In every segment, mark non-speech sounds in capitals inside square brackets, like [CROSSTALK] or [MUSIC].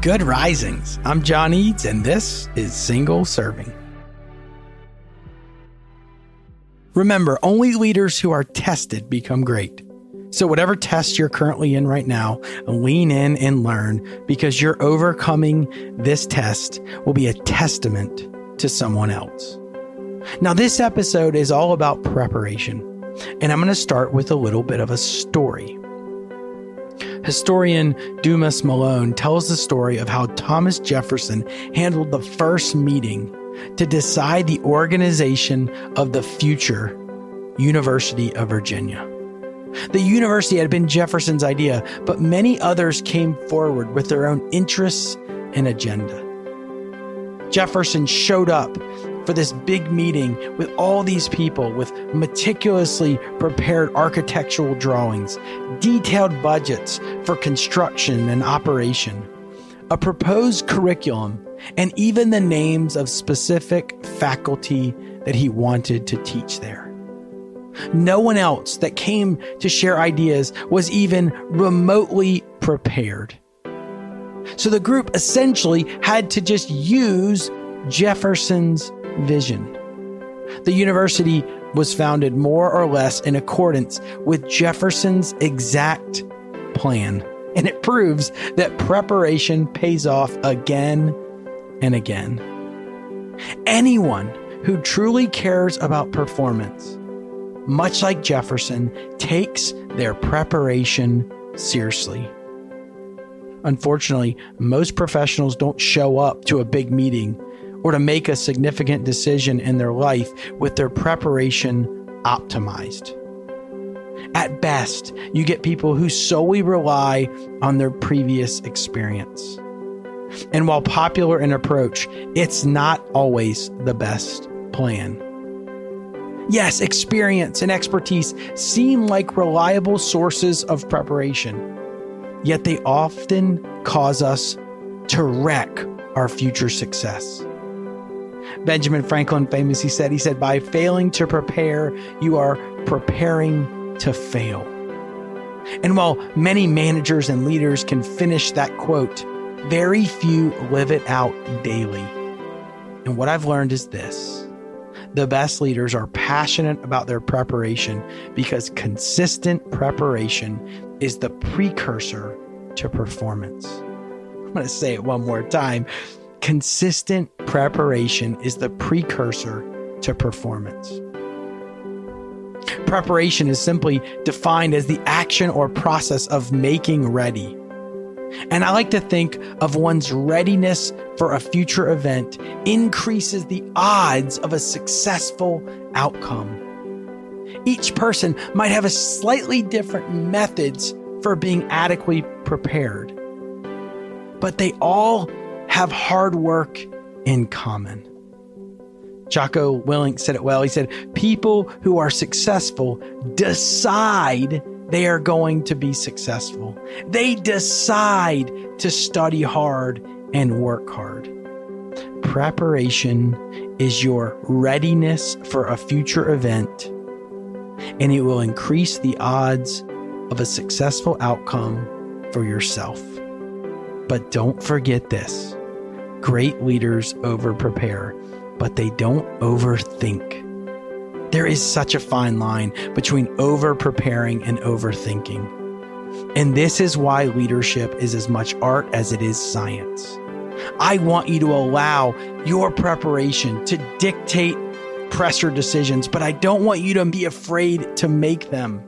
Good risings. I'm John Eades, and this is Single Serving. Remember, only leaders who are tested become great. So, whatever test you're currently in right now, lean in and learn because you're overcoming this test will be a testament to someone else. Now, this episode is all about preparation, and I'm going to start with a little bit of a story. Historian Dumas Malone tells the story of how Thomas Jefferson handled the first meeting to decide the organization of the future University of Virginia. The university had been Jefferson's idea, but many others came forward with their own interests and agenda. Jefferson showed up for this big meeting with all these people with meticulously prepared architectural drawings, detailed budgets for construction and operation, a proposed curriculum, and even the names of specific faculty that he wanted to teach there. No one else that came to share ideas was even remotely prepared. So the group essentially had to just use Jefferson's vision. The university was founded more or less in accordance with Jefferson's exact plan. And it proves that preparation pays off again and again. Anyone who truly cares about performance, much like Jefferson, takes their preparation seriously. Unfortunately, most professionals don't show up to a big meeting or to make a significant decision in their life with their preparation optimized. At best, you get people who solely rely on their previous experience. And while popular in approach, it's not always the best plan. Yes, experience and expertise seem like reliable sources of preparation, yet they often cause us to wreck our future success. Benjamin Franklin famously said, he said, by failing to prepare, you are preparing to fail. And while many managers and leaders can finish that quote, very few live it out daily. And what I've learned is this the best leaders are passionate about their preparation because consistent preparation is the precursor to performance. I'm going to say it one more time. Consistent preparation is the precursor to performance. Preparation is simply defined as the action or process of making ready. And I like to think of one's readiness for a future event increases the odds of a successful outcome. Each person might have a slightly different methods for being adequately prepared, but they all have hard work in common. Jocko Willink said it well. He said, People who are successful decide they are going to be successful. They decide to study hard and work hard. Preparation is your readiness for a future event, and it will increase the odds of a successful outcome for yourself. But don't forget this great leaders over prepare, but they don't overthink. There is such a fine line between over preparing and overthinking. And this is why leadership is as much art as it is science. I want you to allow your preparation to dictate pressure decisions, but I don't want you to be afraid to make them.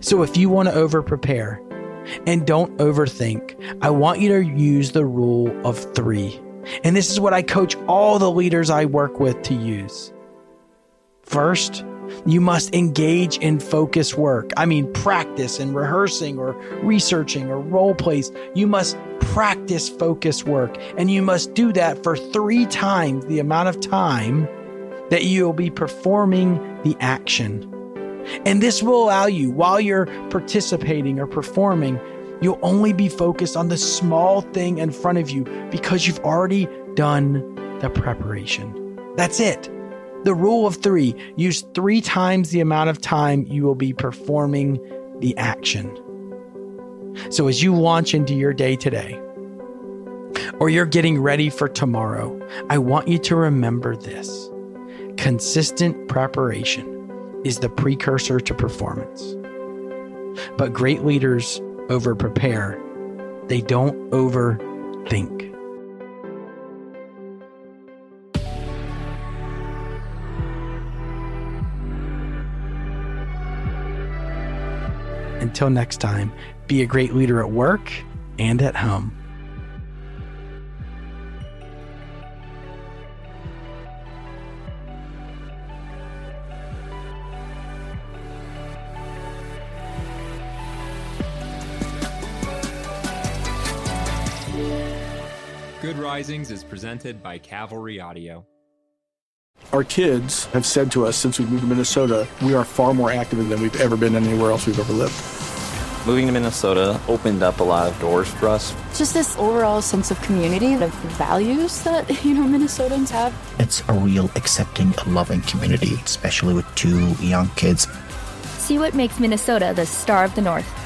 So if you want to over prepare and don't overthink, I want you to use the rule of three. And this is what I coach all the leaders I work with to use. First, You must engage in focus work. I mean, practice and rehearsing or researching or role plays. You must practice focus work and you must do that for three times the amount of time that you'll be performing the action. And this will allow you, while you're participating or performing, you'll only be focused on the small thing in front of you because you've already done the preparation. That's it. The rule of three use three times the amount of time you will be performing the action. So as you launch into your day today, or you're getting ready for tomorrow, I want you to remember this consistent preparation is the precursor to performance. But great leaders over prepare, they don't overthink. Until next time, be a great leader at work and at home. Good Risings is presented by Cavalry Audio. Our kids have said to us since we moved to Minnesota, we are far more active than we've ever been anywhere else we've ever lived. Moving to Minnesota opened up a lot of doors for us. Just this overall sense of community, of values that, [LAUGHS] you know, Minnesotans have. It's a real accepting, loving community, especially with two young kids. See what makes Minnesota the star of the North.